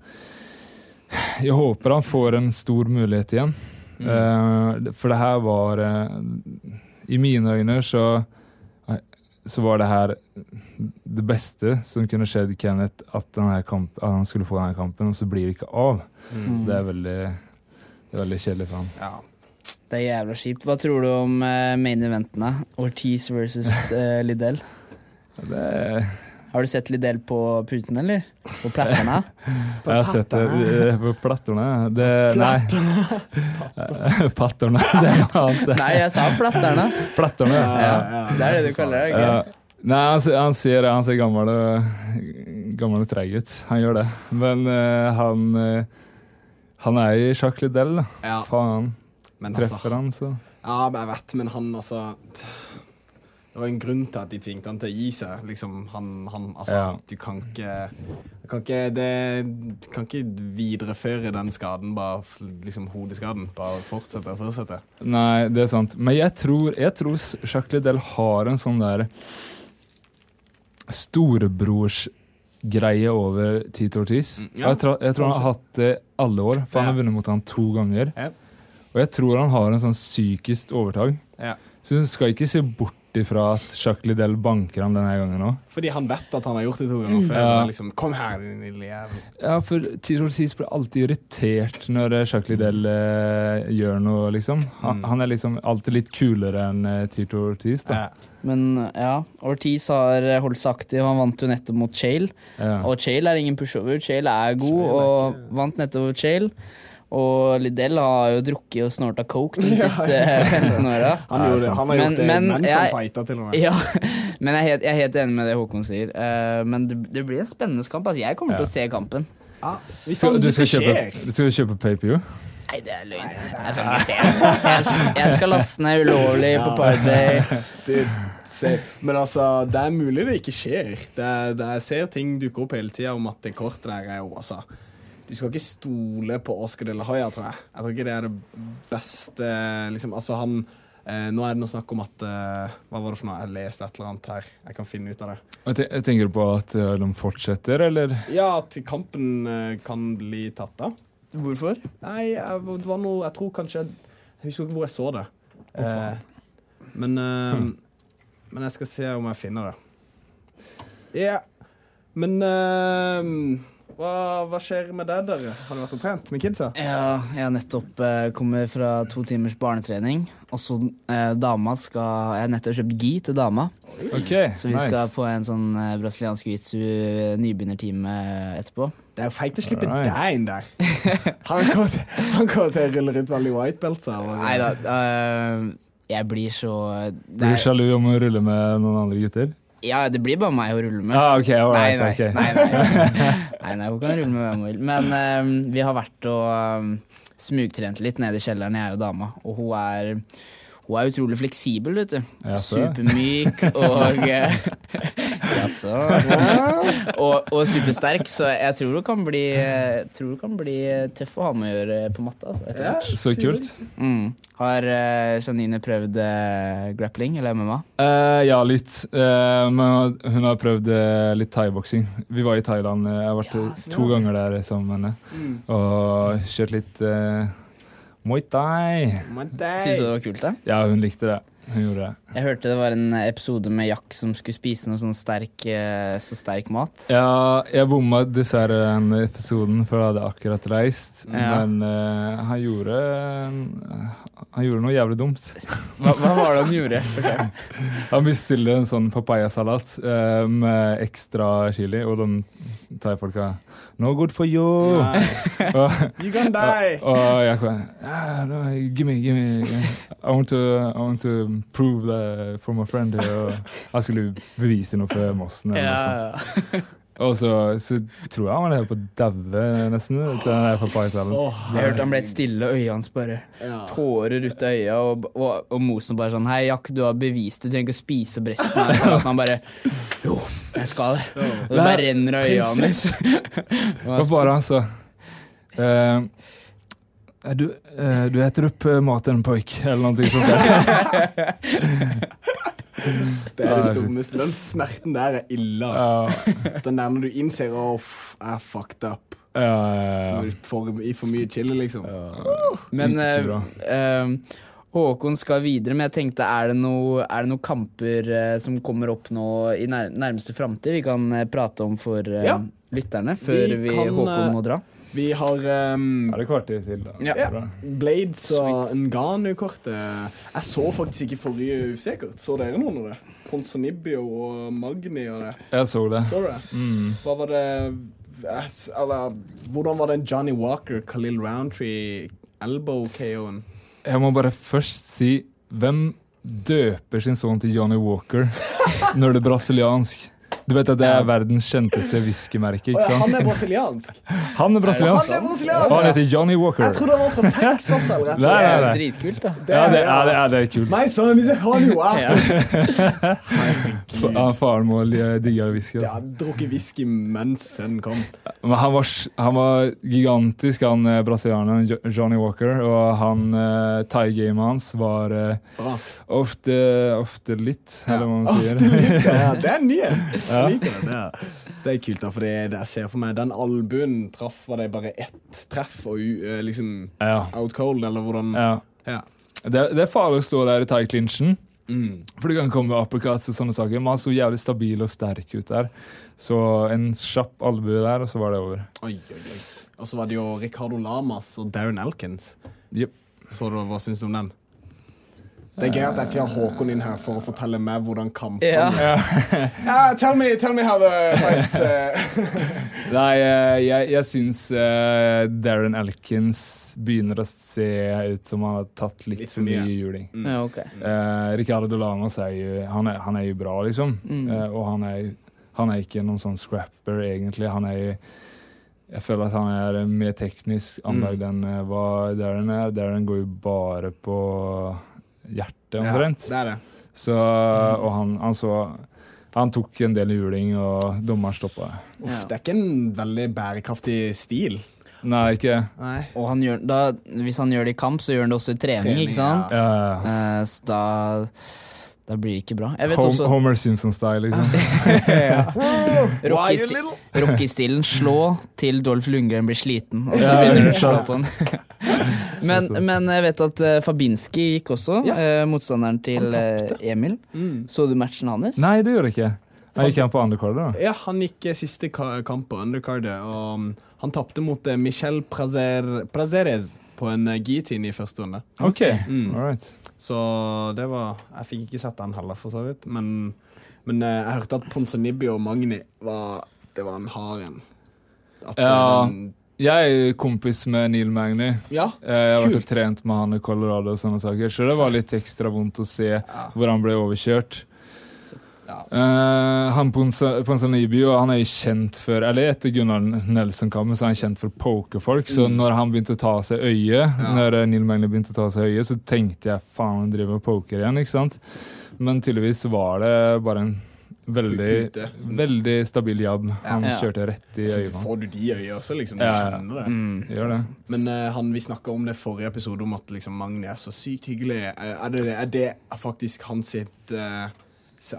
Jeg håper han får en stor mulighet igjen. Mm. Eh, for det her var I mine øyne så så var det her det beste som kunne skjedd Kenneth, at, denne kamp, at han skulle få denne kampen, og så blir det ikke av. Mm. Det er veldig, det er veldig kjedelig for han. Ja. Det er jævla kjipt. Hva tror du om uh, main eventene? Ortiz versus uh, Liddell. Det er, Har du sett litt del på puten, eller? På platterne? jeg har sett det eh, på platterne. Det, nei. Patterne. Det er noe annet. Nei, jeg sa platterne. Platterne. Ja, ja, det er det du kaller det. Ja. ikke? Nei, han ser, han ser, han ser gammel og, gammel og treig ut. Han gjør det. Men uh, han eh, Han er i Jacques Liddell, da. Ja. Faen. Men altså, Treffer han, så ja, men jeg vet, men han altså Det var en grunn til at de tvingte han til å gi seg. Liksom, han, han Altså, Ja. du kan ikke Du kan ikke, det, du kan ikke videreføre den skaden, bare liksom hodeskaden. Bare fortsette og fortsette. Nei, det er sant. Men jeg tror, jeg tror Jacques Liddell har en sånn der storebrorsgreie over Tito Ortiz. Mm, ja, jeg, tror, jeg tror han har hatt det alle år, for han har vunnet mot han to ganger. Ja. Og jeg tror han har en sånn psykisk overtak. Ja. Så hun skal ikke se bort ifra at Chuck Liddell banker ham denne gangen òg. Fordi han vet at han har gjort det to ganger før. Ja. Liksom, Kom her, din lille jævel. Ja, for Tito Ortiz blir alltid irritert når Chuck Liddell eh, gjør noe, liksom. Han, Mm. han er liksom alltid litt kulere enn eh, Tito Ortiz, da. Ja. Men ja, Ortiz har eh, holdt seg aktiv. Han vant jo nettopp mot Chale. Ja. Og Chale er ingen pushover. Chale er god Chale er og vant nettopp mot Chale. Og Liddell har jo drukket og snorta coke de siste 15 åra. Han, han har Men- gjort det men mens jeg- han fighta, til og med. Ja, men jeg er, helt, jeg er helt enig med det Håkon sier. Uh, men det, det blir en spennende kamp. Altså, jeg kommer til å se kampen. Ja, hvis Skal, du, skal kjøpe, du skal kjøpe pay-per-view? Nei, det er løgn. Jeg skal ikke se det. Jeg skal, jeg skal laste ned ulovlig på Party. det. Men altså, det er mulig det ikke skjer. Det, det, jeg ser ting dukke opp hele tida om at det kortet der er jo altså Du skal ikke stole på Oscar de la Hoya, tror jeg. Jeg tror ikke det er det beste liksom, Altså, han eh, Nå er det noe snakk om at eh, Hva var det for noe? Jeg leste et eller annet her. Jeg kan finne ut av det. Jeg tenker du på at eh, de fortsetter, eller? Ja, at kampen eh, kan bli tatt da. Hvorfor? Nei, jeg, det var noe Jeg tror kanskje Jeg husker ikke hvor jeg så det. Eh, men eh, Men jeg skal se om jeg finner det. Ja. Men eh, hva, hva skjer med deg, dere? Har du vært og trent med kidsa? Ja, jeg har nettopp eh, kommet fra to timers barnetrening. Og så eh, dama skal Jeg har nettopp kjøpt gi til dama. Okay, Så vi nice. skal på en sånn eh, brasiliansk jiu-jitsu nybegynnertime etterpå. Det er jo feigt å slippe right. deg inn der. Han kommer til, han kommer til å rulle rundt veldig white belts her. Nei da. eh, jeg blir så Blir du sjalu om å rulle med noen andre gutter? Ja, det blir bare meg å rulle med. Ah, OK. right, Nei, nei, okay. nei, nei. nei, nei, hun kan rulle med hvem hun vil. Men uh, vi har vært og um, smugtrent litt nede i kjelleren, jeg og dama. Og hun er, hun er utrolig fleksibel, vet du. Supermyk og eh, Jaså. og, og supersterk, så jeg tror hun kan bli, tror hun kan bli tøff å ha med å gjøre på matta. Altså, ja. Så kult. Mm. Har uh, Janine prøvd uh, grappling eller MMA? Uh, ja, litt. Uh, men hun har prøvd eh, litt thaiboksing. Vi var i Thailand. eh, Jeg har vært Ja, eh, to ganger der sammen med henne. Og kjørt litt Muay Thai. Syns du det det var kult, da? Ja, hun likte det. Hun gjorde det. Jeg hørte det var en episode med Jack som skulle spise noe sånn sterk, eh, så sterk mat. Ja, jeg bomma dessverre den episoden, for jeg hadde akkurat reist. Ja. Men uh, han gjorde Han gjorde noe jævlig dumt. Hva, hva var det han gjorde? Han bestilte en sånn papayasalat uh, med ekstra chili, og de folka No good for you! og, You gonna die! og, og jeg bare ah, no, Give me, give me I want to, I want to prove that for my friend. Og jeg skulle bevise noe for Mossen. Eller noe sånt. Ja, Og så, så tror jeg han var helt på å daue, nesten. Papayasalaten. Jeg hørte han ble et stille, øya hans bare Ja. tårer ut av øya, og, og, og Mosen bare sånn Hei, Jack, du har bevist det, du trenger ikke å spise opp resten av salaten. Han bare Jo, jeg skal det. Og det bare renner av øya hans. Hva var det han sa? Eh, du, eh, du eter opp Martin maten, poik, eller noe sånt. Det er det dummeste. Den smerten der er ille, ass. Den der når du innser at jeg er fucked up. Ja, ja, ja. For, i for mye chili, liksom. Men uh, uh, eh, Håkon skal videre, men jeg tenkte, er det noen noe kamper eh, som kommer opp nå i nær, nærmeste framtid vi kan eh, prate om for eh, Ja. lytterne, før Vi vi, kan, Håkon eh, må dra? Vi har um, Er det er kvarter til, da. Ja. Bra. Blades og Sweet. Ngannou-kortet. Jeg så faktisk ikke forrige UFC-kort. Så dere noen av det? Ponsonibio og Magni og det. Jeg så det. Så det? Mm. Hva var det Eller hvordan var den Johnny Walker, Khalil Roundtree, elbow-KO-en? Jeg må bare først si hvem døper sin sønn til Johnny Walker når det er brasiliansk? Du vet at det er verdens kjenteste whiskymerke, ikke sant? han er brasiliansk! Han er brasiliansk. Han er brasiliansk! Og han heter Johnny Walker. Jeg trodde han var fra Texas eller et Nei, Det er dritkult, da. Ja, det, er, det, er, det er kult. My son is a Johnny Walker! Faren må digge whisky. Jeg altså. drukket whisky mens sønnen kom. Men han var, han var gigantisk, han eh, brasilianeren Johnny Walker. Og han uh, thai-gamet hans var uh, ofte, ofte litt, eller hva man sier. Ofte litt, ja, det er nye. Liker det. Det er, det er kult, da, for det, jeg ser for meg Den albuen traff Var det bare ett treff og eh, liksom Ja. out cold, eller hvordan ja. Ja. Det, det er farlig å stå der i tight clinchen. Mm. For det kan komme uppercuts og sånne saker. Men han så jævlig stabil og sterk ut der. Så en kjapp albue der, og så var det over. Oi, oi, oi. Og så var det jo Ricardo Lamas og Darren Elkins. Yep. Så du, Hva syns du om den? Det er gøy at jeg ikke har Håkon inn her for å fortelle meg hvordan kampen Ja. Ja, tell, me, tell me how the fights uh, Nei, eh, jeg, jeg syns eh, Darren Elkins begynner å se ut som han har tatt litt, Litt for mye mye. juling. Ja, okay. uh, Ricardo Lamas er jo, han er, han er jo bra, liksom. Eh, og han er, han er ikke noen sånn scrapper, egentlig. Han er jo Jeg føler at han er mer teknisk anlagd enn eh, hva Darren er. Darren går jo bare på hjertet, omtrent. Ja, det er det. Så, og han, han så Han tok en del juling, og dommeren stoppa. Uff, det er ikke en veldig bærekraftig stil. Nei, ikke. Nei. Og han gjør, da, hvis han gjør det i kamp, så gjør han det også i trening, Trening, ikke sant? Ja. Eh, så da, da blir det ikke bra. Jeg vet Hom også Homer Simpson-style, liksom. Little Rocky-stilen slå til Dolph Lundgren blir sliten, og så begynner du å slå på den. men, men jeg vet at uh, Fabinski gikk også, Ja. uh, motstanderen til uh, Emil. Mm. Så du matchen hans? Nei, det gjør jeg ikke. Jeg gikk han på undercardet, da. Ja, han gikk siste ka- kamp på undercardet, og um, han tapte mot Michel Prazer Prazeres på en uh, guillotine i første runde. OK, Mm. all right. Så det var Jeg fikk ikke sett den heller, for så vidt. Men, men eh, jeg hørte at Ponsonibbi og Magni var Det var en hard en. Eh, Ja. den- Jeg er kompis med Neil Magny. ja. Eh, Jeg har vært og trent med han i Colorado, og sånne saker, så det var litt ekstra vondt å se hvor han ble overkjørt. Ja. Eh, han han er jo kjent for Eller etter Gunnar Nelson-kampen så er han kjent for å poke folk. Så Mm. når han begynte å ta av seg øyet, når eh, Neil Magne begynte å ta av seg øyet, så tenkte jeg faen, han driver med poker igjen, ikke sant? Men tydeligvis var det bare en veldig, Pute. veldig stabil jabb. Han Ja. kjørte rett i øyet. Så får du de øyene også, liksom. Du Ja, ja. kjenner det. Mm. Gjør det. Men uh, han, vi snakka om det i forrige episode, om at liksom, Magni er så sykt hyggelig. Uh, Er det, er det faktisk hans sitt s-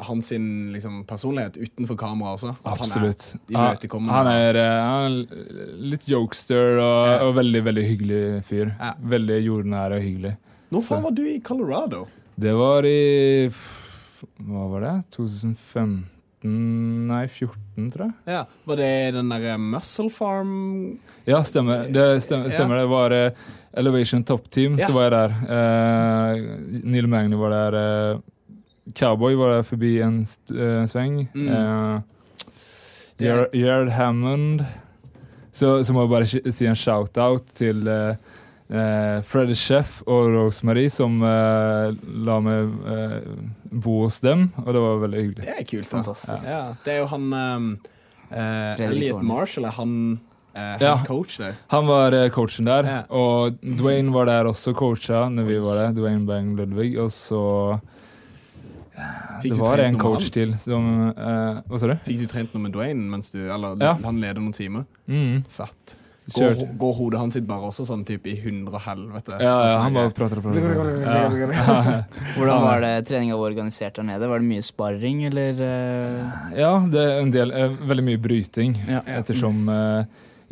hans liksom, personlighet utenfor kamera også? At Absolutt. Han er Han, han er, eh, han er litt jokester og, og veldig veldig hyggelig fyr. Ja. Veldig jordnær og hyggelig. Når faen var du i Colorado? Det var i Hva var det? 2015 Nei, 14, tror jeg. Ja. Var det den derre Muscle Farm Ja, stemmer. Det stemmer, Ja. det. var eh, Elevation Top Team, Ja. så var jeg der. Eh, Neil Magny var der. eh, Cowboy var der forbi en uh, eh, sveng. Mm. Uh, Gerard Hammond. Så, så må jeg bare si- en shout-out til uh, Freddy Chef og Rosemary, som eh, la meg eh, bo hos dem, og det var veldig hyggelig. Det er kult. Fantastisk. Ja, det er jo han um, eh, Elliot. Marshall, er han Uh, Ja. coach der? Han var uh, coachen der, Ja. og Dwayne var der også coacha når vi var der. Dwayne Bang Ludvig. Og så Fikk Det var en coach han? til som uh, Hva sa du? Fikk du trent noe med Dwayne mens du Eller Ja. han leder noen timer? Mm. Fett. Går, går hodet hans sitt bare også sånn type i hundre og helvete? Ja, ja, han bare prater og prater. prater. Ja. Hvordan var det treninga var organisert der nede? Var det mye sparring, eller eh, ja, det er en del eh, Veldig mye bryting, Ja. ettersom uh,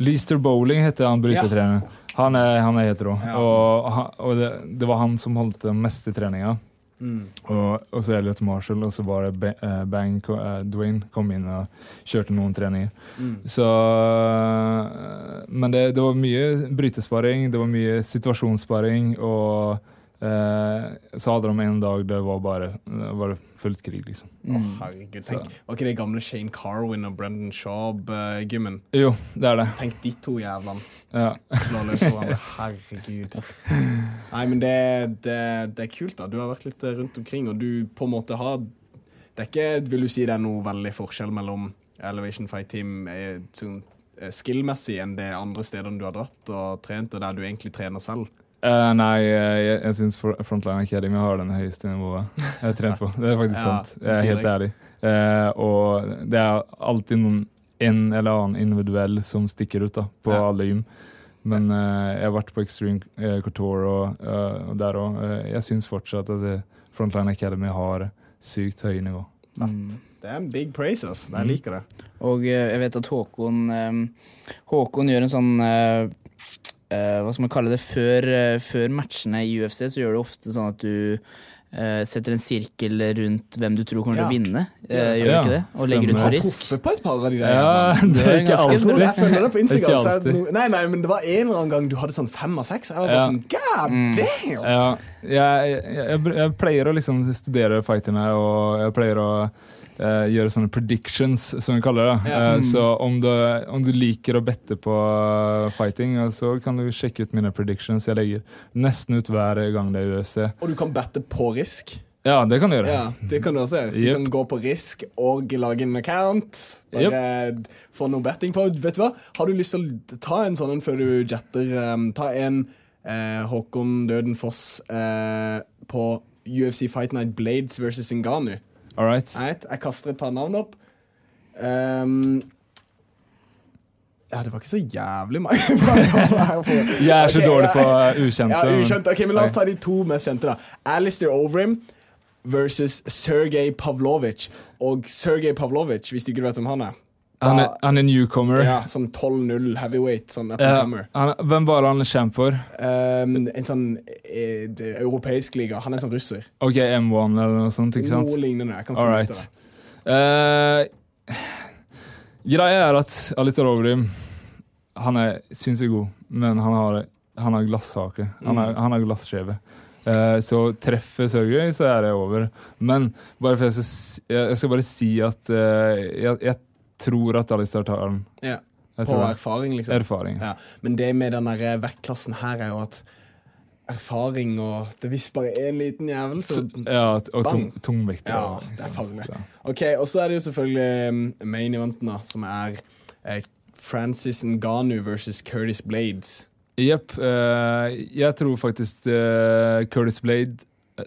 Leaster Bowling heter han brytetreneren. Han, er, han er helt rå. Ja. Og, og det, det var han som holdt den meste treninga. Mm. Og, og så Elliot Marshall, og så var det eh, Bang eh, Dwayne kom inn og kjørte noen treninger. Mm. Så eh, Men det, det var mye brytesparing, det var mye situasjonssparing, og så hadde de en dag det var bare, det var fullt krig, liksom. Å, Oh, herregud. Tenk, var ikke det gamle Shane Carwin og Brendan Schaub-gymmen? Jo, det er det. Tenk de to jævlene Ja. Slå løs på hverandre. Herregud. Nei, men det, det, det er kult, da. Du har vært litt eh, rundt omkring, og du på en måte har Det er ikke, vil du si det er noe veldig forskjell mellom Elevation Fight Team eh, sånn, eh, skill-messig enn det andre stedene du har dratt og trent, og der du egentlig trener selv? Eh, nei, eh, jeg, jeg syns Frontline Academy har den høyeste nivået jeg har trent på. Det er faktisk Ja, sant. Jeg er helt ærlig. Uh, og det er alltid noen en eller annen individuell som stikker ut da, på Ja. alle gym. Men uh, jeg har vært på Extreme Couture og, og der òg. jeg syns fortsatt at Frontline Academy har sykt høye nivå. Mm. Det er en big praise, ass. Jeg Mm. liker det. Og jeg vet at Håkon Håkon gjør en sånn eh, eh, Hva skal man kalle det? Før, uh, før matchene i UFC så gjør du ofte sånn at du uh, setter en sirkel rundt hvem du tror kommer Ja. til å vinne. Ja, gjør du ja. ikke det? Og legger ut på risk. truffet på et par av de der. Ja, det er ikke alltid. Jeg følger det på Instagram. det så jeg, nei, nei, men det var en eller annen gang du hadde sånn fem av seks. Jeg var bare Ja. sånn, god Mm. damn! Ja, jeg, jeg, jeg, jeg pleier å liksom studere fighterne, og jeg pleier å eh, gjøre sånne predictions, som vi kaller det. Ja. Eh, så om du, om du liker å bette på eh, fighting, så kan du sjekke ut mine predictions. Jeg legger nesten ut hver gang det er UFC. Og du kan bette på risk. Ja, det kan du gjøre. Ja, det kan du også. Du Yep. kan gå på risk og lage en account. Bare få noe betting på. Vet du hva? Har du lyst til å ta en sånn en før du jetter? Um, ta en uh, Håkon Døden Foss på UFC Fight Night Blades versus Ngannou. All right. Jeg kaster et par navn opp. Um, ja, det var ikke så jævlig mange. Jeg er så okay, dårlig på eh, ukjente. Ja, ukjente. Ok, men La oss ta de to mest kjente. da Alistair Overim versus Sergej Pavlovic. Og Sergej Pavlovic, hvis du ikke vet hvem han er han, er, han er newcomer. ja, Sånn 12-0 heavyweight. Sånn up and comer. han, hvem var han kjempet for? Um, en sånn eh, det- europeisk liga. Han er sånn russer. OK, M1 eller noe sånt, ikke sant? Noe lignende. Jeg kan All finne ut right. av det. Eh, greia er at Alistair Rovrim Han er sinnssykt god, men han har, han har glasshake. Han, Mm. er, han har glasskjeve. Eh, så treffer Sørgøy, så er det over. Men bare for jeg skal, s- jeg jeg skal bare si at eh, jeg, jeg tror at Alistair tar den. Ja. På erfaring, liksom. Erfaring. Ja. Men det med den der vektklassen her er jo at erfaring og Det visste bare én liten jævel, så Ja, og tung, tungvekt. Ja, det er farlig. OK, og så er det jo selvfølgelig um, main eventen, da, som er eh, Francis Ngannou versus Curtis Blades. Jepp. eh, jeg tror faktisk eh, Curtis Blade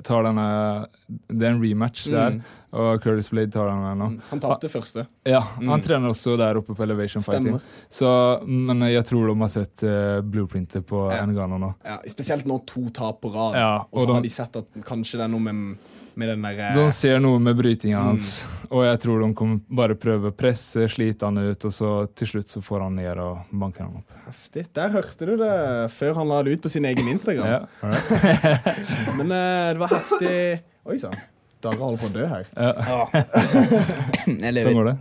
tar denne Det er en rematch der, Mm. og Curtis Blade tar denne nå. Han tapte første. Ja, han Mm. trener også der oppe på Elevation Fighting. Stemmer. Så, men jeg tror de har sett uh, blueprintet på Ja. Ngano nå. Ja, spesielt nå to tap på rad. Ja, og så har de sett at kanskje det er noe med, med den der De ser noe med brytinga Mm. hans, og jeg tror de kommer bare prøve å presse, slite han ut, og så til slutt så får han ned og banker han opp. Heftig. Der hørte du det før han la det ut på sin egen Instagram. Ja. Men uh, det var heftig Oi sann. Dere holder på å dø her. Sånn går det.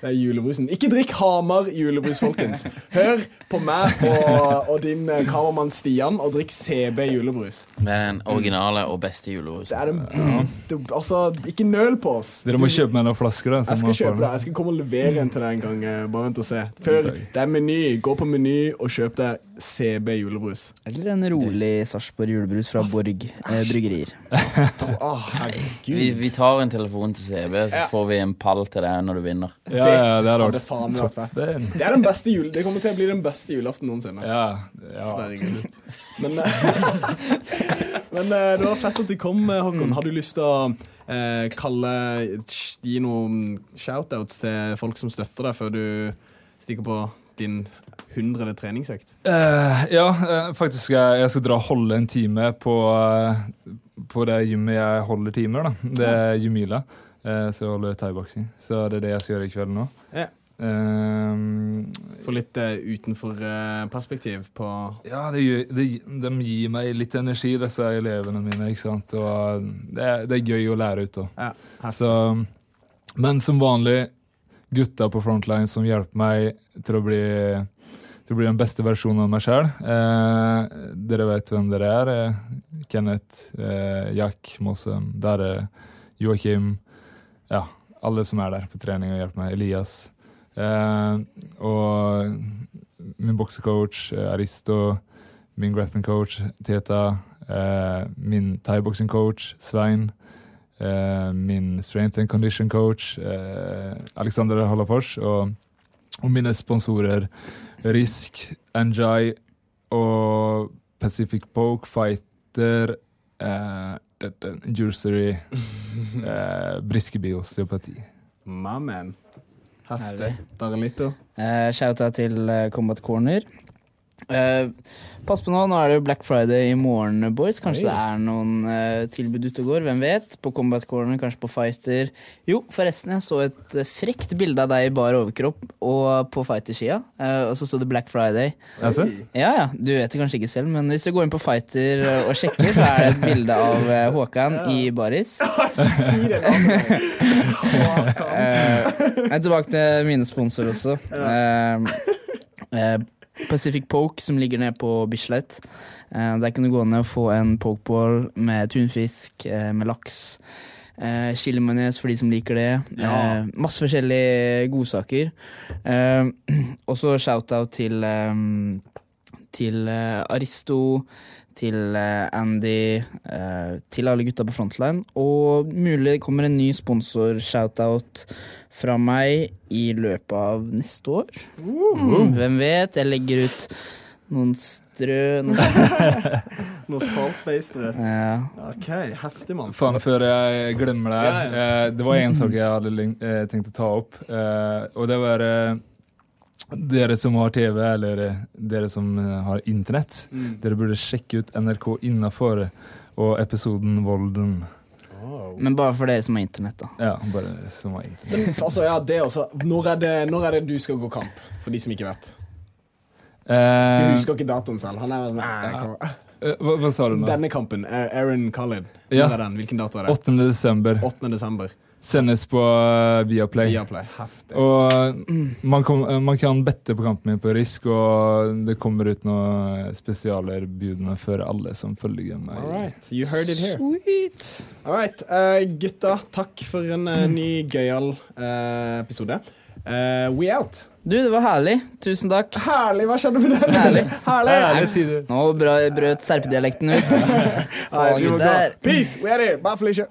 Det er julebrusen. Ikke drikk Hamar julebrus, folkens. Hør på meg og, og din eh, kameramann Stian og drikk CB julebrus. Det er den originale og beste julebrusen. Det er den, det, altså, ikke nøl på oss. Dere må kjøpe meg noen flasker. da Jeg skal kjøpe det. Jeg skal komme og levere en til deg en gang. eh, Bare vent og se. Før det er Meny. Gå på Meny og kjøp deg CB julebrus. Eller en rolig Sarpsborg julebrus fra Borg eh, bryggerier. Å, Vi, vi tar en telefon til CB, så får vi en pall til deg når du vinner. Ja, ja, det er det, faen. Det er, Det er den beste jul Det kommer til å bli den beste julaften noensinne. ja, ja. Sverige. Men, eh, men eh, det var fett at du kom, eh, Håkon. Har du lyst til å eh, kalle Gi noen shoutouts til folk som støtter deg, før du stikker på din hundrede treningsøkt? Uh, ja, eh, faktisk jeg, jeg skal dra og holde en time på, eh, på det gymmet jeg holder timer. da. Det er Jumila. Uh, så jeg holder thaiboksing. Så det er det jeg skal gjøre i kveld nå. Ja. Eh, Få litt uh, utenfor-perspektiv på ja, det, det, de gir meg litt energi, disse elevene mine. ikke sant? Og det, det er gøy å lære ut òg. ja. Så, men som vanlig, gutta på frontline som hjelper meg til å bli, til å bli den beste versjonen av meg sjøl. Eh, dere vet hvem dere er. Eh, Kenneth, eh, Jack, Mossem, Darre, Joakim. Ja, alle som er der på trening og hjelper meg. Elias. Eh, og min boksecoach eh, Aristo. Min grappling coach Teta. Min thaiboksingcoach, Svein. Eh, min strength and condition coach eh, Alexander Hallafors. Og, og mine sponsorer Risk, Enjoy og Pacific Poke, Fighter, eh, det- det- eh, Briskeby osteopati. My man. Heftig. Darlito. Eh, Shout-out til eh, Combat Corner. Eh, pass på nå, nå er det Black Friday i morgen, boys. Kanskje Oi. det er noen uh, tilbud ute og går. Hvem vet? På Combat Corner, kanskje på Fighter. Jo, forresten, jeg så et eh, frekt bilde av deg i bar overkropp og på Fighter-skia. Uh, og så sto det Black Friday. Oi. Ja, ja, du vet det kanskje ikke selv, men hvis du går inn på Fighter og sjekker, så er det et bilde av Håkan i baris. Si det! Eh, jeg er tilbake til mine sponsorer også. Eh, Pacific Poke, som ligger nede på Bislett. Eh, der kan du gå ned og få en pokeball med tunfisk, eh, med laks. Eh, Chilimanes for de som liker det. Eh, masse forskjellige godsaker. Eh, også shout-out til eh, til eh, Aristo, til eh, Andy, eh, til alle gutta på Frontline. Og mulig det kommer en ny sponsor-shoutout fra meg i løpet av neste år. Mm, hvem vet? Jeg legger ut noen strø noen, Noe saltbeistere. ja. OK, heftig, mann. Faen, før jeg glemmer det her. Ja, Eh, det var en sak jeg hadde tenkt å ta opp. Eh, og det var dere som har TV, eller eh, dere som eh, har internett. Dere burde sjekke ut NRK Innafor og episoden Volden. Men bare for dere som har internett, da. Ja, bare som har internett. Men altså, ja, det også. Når er det, når er det du skal gå kamp? For de som ikke vet. Du Eh, husker ikke datoen selv. Han er sånn eh, hva, hva sa du nå? Denne kampen, eh, Aaron Khalid. Ja. Hvilken dato er det? 8. desember. 8. desember. Sendes på eh, Viaplay. Viaplay. Heftig. Og man, kom, man kan bette på kampen min på Risk, og det kommer ut noen spesialer budene for alle som følger meg. All right, you heard it here. Sweet. All right, eh, gutta, takk for en uh, ny gøyal uh, episode. Uh, we out. Du, det var herlig. Tusen takk. Herlig, hva skjedde med den? Herlig. Herlig. herlig tider. Nå brøt serpedialekten ut. Gå. gutter. Peace, we are here. Bye, Felicia.